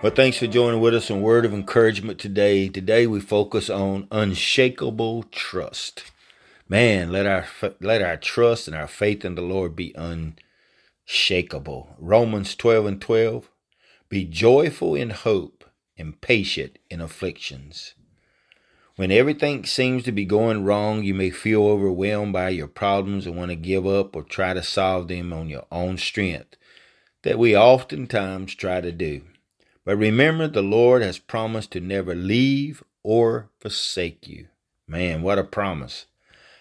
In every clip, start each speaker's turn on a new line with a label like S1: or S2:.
S1: Well, thanks for joining with us on Word of Encouragement today. Today we focus on unshakable trust. Man, let our let our trust and our faith in the Lord be unshakable. Romans 12 and 12. Be joyful in hope and patient in afflictions. When everything seems to be going wrong, you may feel overwhelmed by your problems and want to give up or try to solve them on your own strength that we oftentimes try to do. But remember, the Lord has promised to never leave or forsake you. Man, what a promise.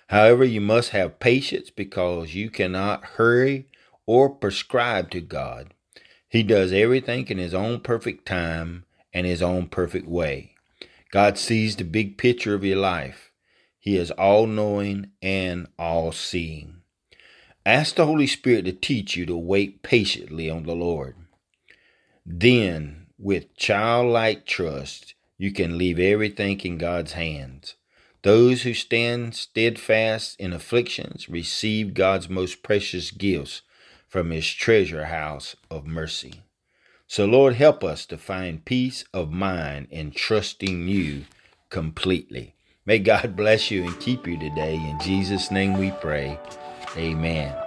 S1: However, you must have patience because you cannot hurry or prescribe to God. He does everything in His own perfect time and His own perfect way. God sees the big picture of your life. He is all knowing and all seeing. Ask the Holy Spirit to teach you to wait patiently on the Lord. Then with childlike trust, you can leave everything in God's hands. Those who stand steadfast in afflictions receive God's most precious gifts from his treasure house of mercy. So, Lord, help us to find peace of mind in trusting you completely. May God bless you and keep you today. In Jesus' name we pray. Amen.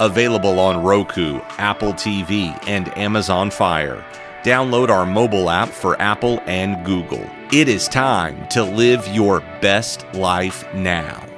S2: Available on Roku, Apple TV, and Amazon Fire. Download our mobile app for Apple and Google. It is time to live your best life now.